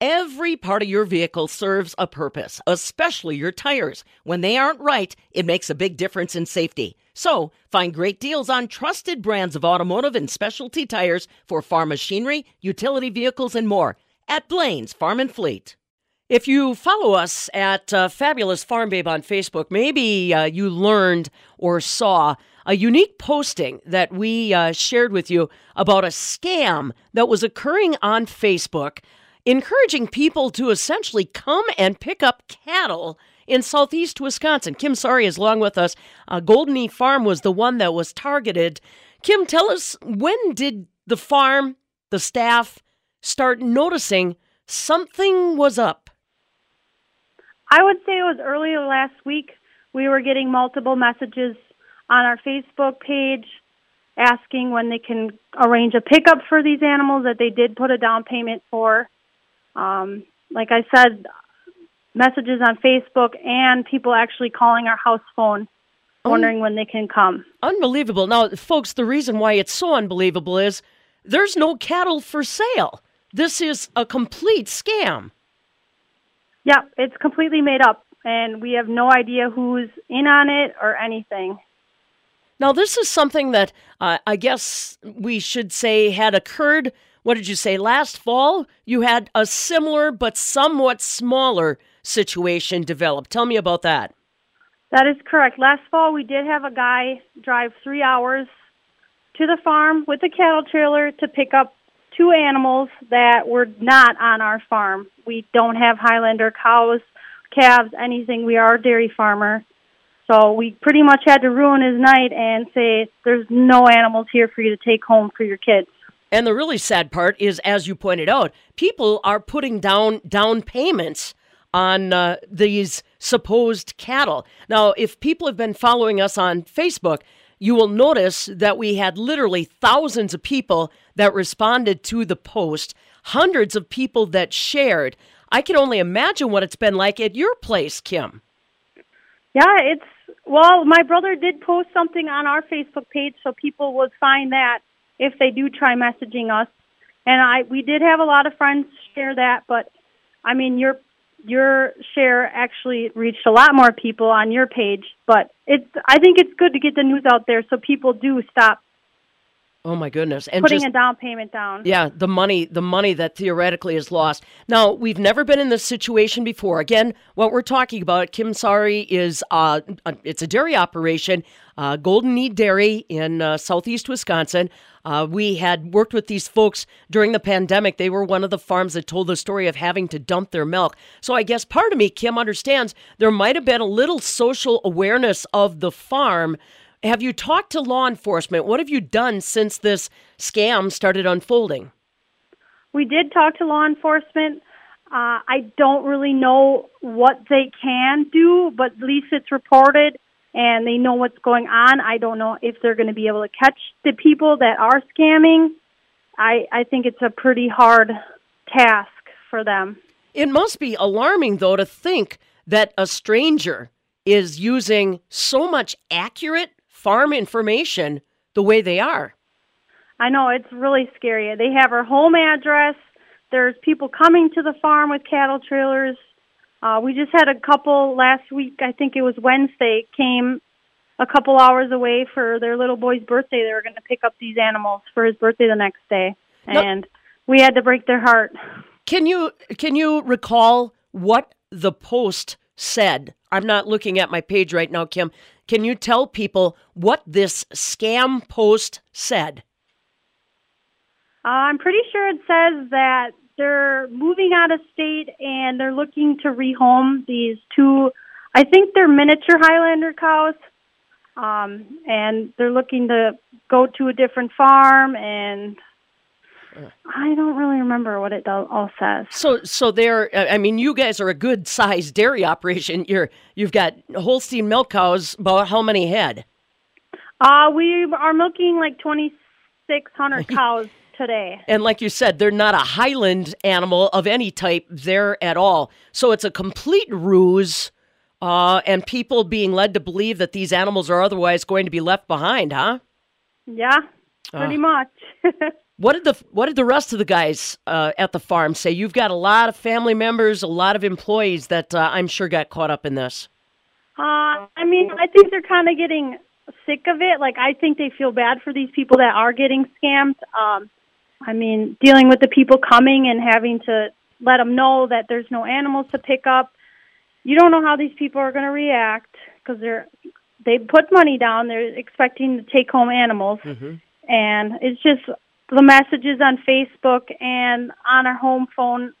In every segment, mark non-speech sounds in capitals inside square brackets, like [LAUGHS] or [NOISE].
Every part of your vehicle serves a purpose, especially your tires. When they aren't right, it makes a big difference in safety. So, find great deals on trusted brands of automotive and specialty tires for farm machinery, utility vehicles, and more at Blain's Farm and Fleet. If you follow us at uh, Fabulous Farm Babe on Facebook, maybe uh, you learned or saw a unique posting that we uh, shared with you about a scam that was occurring on Facebook encouraging people to essentially come and pick up cattle in southeast Wisconsin. Kim Sorry is along with us. Uh, Golden Farm was the one that was targeted. Kim, tell us when did the farm, the staff, start noticing something was up? I would say it was early last week. We were getting multiple messages on our Facebook page asking when they can arrange a pickup for these animals that they did put a down payment for. Um, like I said, messages on Facebook and people actually calling our house phone wondering when they can come. Unbelievable. Now, folks, the reason why it's so unbelievable is there's no cattle for sale. This is a complete scam. Yeah, it's completely made up, and we have no idea who's in on it or anything. Now, this is something that uh, I guess we should say had occurred what did you say, last fall? You had a similar but somewhat smaller situation develop. Tell me about that. That is correct. Last fall, we did have a guy drive three hours to the farm with a cattle trailer to pick up two animals that were not on our farm. We don't have Highlander cows, calves, anything. We are a dairy farmer. So we pretty much had to ruin his night and say, there's no animals here for you to take home for your kids. And the really sad part is, as you pointed out, people are putting down down payments on uh, these supposed cattle. Now, if people have been following us on Facebook, you will notice that we had literally thousands of people that responded to the post, hundreds of people that shared. I can only imagine what it's been like at your place, Kim. Yeah, it's well, my brother did post something on our Facebook page so people would find that if they do try messaging us. And I we did have a lot of friends share that, but I mean your your share actually reached a lot more people on your page, but it's I think it's good to get the news out there so people do stop Oh my goodness! And putting just, a down payment down. Yeah, the money, the money that theoretically is lost. Now we've never been in this situation before. Again, what we're talking about, Kim Sorry, is uh, it's a dairy operation, uh, Golden Need Dairy in uh, southeast Wisconsin. Uh, we had worked with these folks during the pandemic. They were one of the farms that told the story of having to dump their milk. So I guess part of me, Kim, understands there might have been a little social awareness of the farm have you talked to law enforcement? What have you done since this scam started unfolding? We did talk to law enforcement. Uh, I don't really know what they can do, but at least it's reported and they know what's going on. I don't know if they're going to be able to catch the people that are scamming. I, I think it's a pretty hard task for them. It must be alarming, though, to think that a stranger is using so much accurate farm information the way they are. I know it's really scary. They have our home address. There's people coming to the farm with cattle trailers. Uh, we just had a couple last week. I think it was Wednesday. Came a couple hours away for their little boy's birthday. They were going to pick up these animals for his birthday the next day, and we had to break their heart. Can you can you recall what the post said? I'm not looking at my page right now, Kim. Can you tell people what this scam post said? Uh, I'm pretty sure it says that they're moving out of state and they're looking to rehome these two, I think they're miniature Highlander cows. Um, and they're looking to go to a different farm and I don't really remember what it all says. So, so they're. I mean, you guys are a good sized dairy operation. You're you've got Holstein milk cows. About how many head? Uh, we are milking like twenty six hundred [LAUGHS] cows today. And like you said, they're not a Highland animal of any type there at all. So it's a complete ruse. Uh, and people being led to believe that these animals are otherwise going to be left behind, huh? Yeah, pretty uh. much. [LAUGHS] What did the what did the rest of the guys uh, at the farm say? You've got a lot of family members, a lot of employees that uh, I'm sure got caught up in this. Uh, I mean, I think they're kind of getting sick of it. Like, I think they feel bad for these people that are getting scammed. Um, I mean, dealing with the people coming and having to let them know that there's no animals to pick up. You don't know how these people are going to react because they're they put money down. They're expecting to take home animals, Mm-hmm. and it's just the messages on Facebook and on our home phone,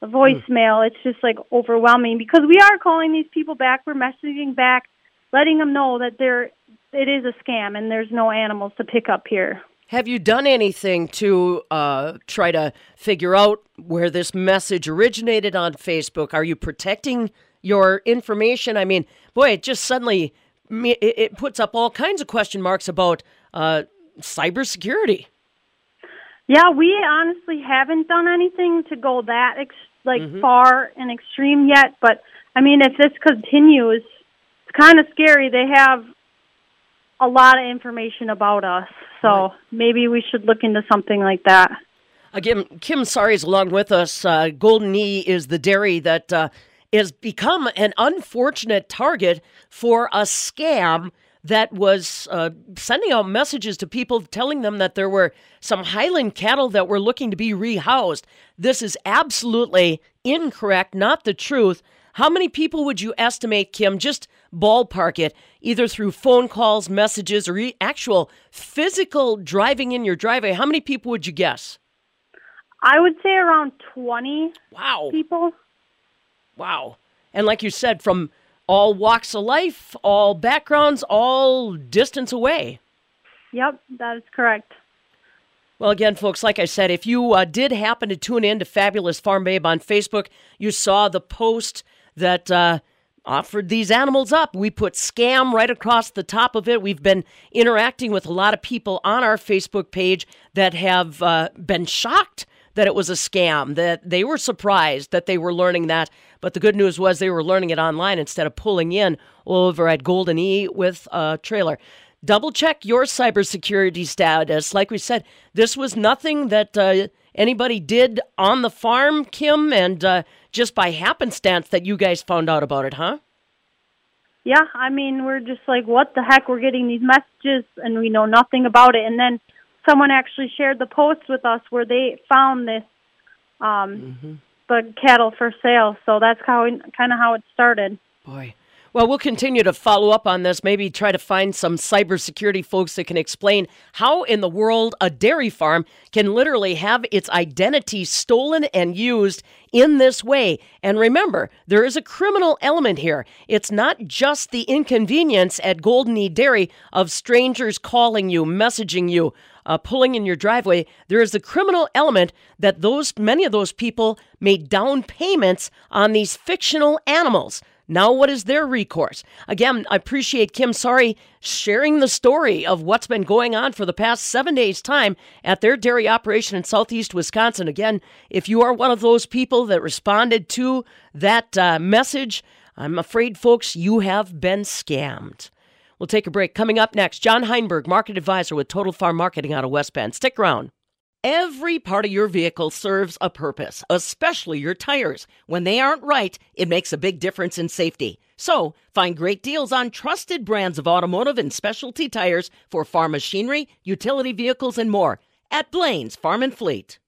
the voicemail. It's just like overwhelming because we are calling these people back. We're messaging back, letting them know that there it is a scam and there's no animals to pick up here. Have you done anything to uh, try to figure out where this message originated on Facebook? Are you protecting your information? I mean, boy, it just suddenly it, puts up all kinds of question marks about uh, cybersecurity. Yeah, we honestly haven't done anything to go that ex- like far and extreme yet. But I mean, if this continues, it's kind of scary. They have a lot of information about us, so maybe we should look into something like that. Again, Kim Sari is along with us. Uh, Golden E is the dairy that uh, has become an unfortunate target for a scam that was uh, sending out messages to people telling them that there were some Highland cattle that were looking to be rehoused. This is absolutely incorrect, not the truth. How many people would you estimate, Kim, just ballpark it, either through phone calls, messages, or actual physical driving in your driveway? How many people would you guess? I would say around twenty Wow. people. Wow. And like you said, from all walks of life, all backgrounds, all distance away. Yep, that is correct. Well, again, folks, like I said, if you uh, did happen to tune in to Fabulous Farm Babe on Facebook, you saw the post that uh, offered these animals up. We put scam right across the top of it. We've been interacting with a lot of people on our Facebook page that have uh, been shocked that it was a scam, that they were surprised that they were learning that. But the good news was they were learning it online instead of pulling in over at Golden E with a trailer. Double check your cybersecurity status. Like we said, this was nothing that uh, anybody did on the farm, Kim, and uh, just by happenstance that you guys found out about it, huh? Yeah, I mean, we're just like, what the heck? We're getting these messages and we know nothing about it. And then someone actually shared the post with us where they found this, um, the cattle for sale. So that's how kind of how it started. Boy. Well, we'll continue to follow up on this, maybe try to find some cybersecurity folks that can explain how in the world a dairy farm can literally have its identity stolen and used in this way. And remember, there is a criminal element here. It's not just the inconvenience at Golden E Dairy of strangers calling you, messaging you, uh, pulling in your driveway, there is the criminal element that those many of those people made down payments on these fictional animals. Now, what is their recourse? Again, I appreciate Kim Sorry sharing the story of what's been going on for the past seven days' time at their dairy operation in southeast Wisconsin. Again, if you are one of those people that responded to that uh, message, I'm afraid, folks, you have been scammed. We'll take a break. Coming up next, John Heinberg, market advisor with Total Farm Marketing out of West Bend. Stick around. Every part of your vehicle serves a purpose, especially your tires. When they aren't right, it makes a big difference in safety. So, find great deals on trusted brands of automotive and specialty tires for farm machinery, utility vehicles, and more at Blain's Farm and Fleet.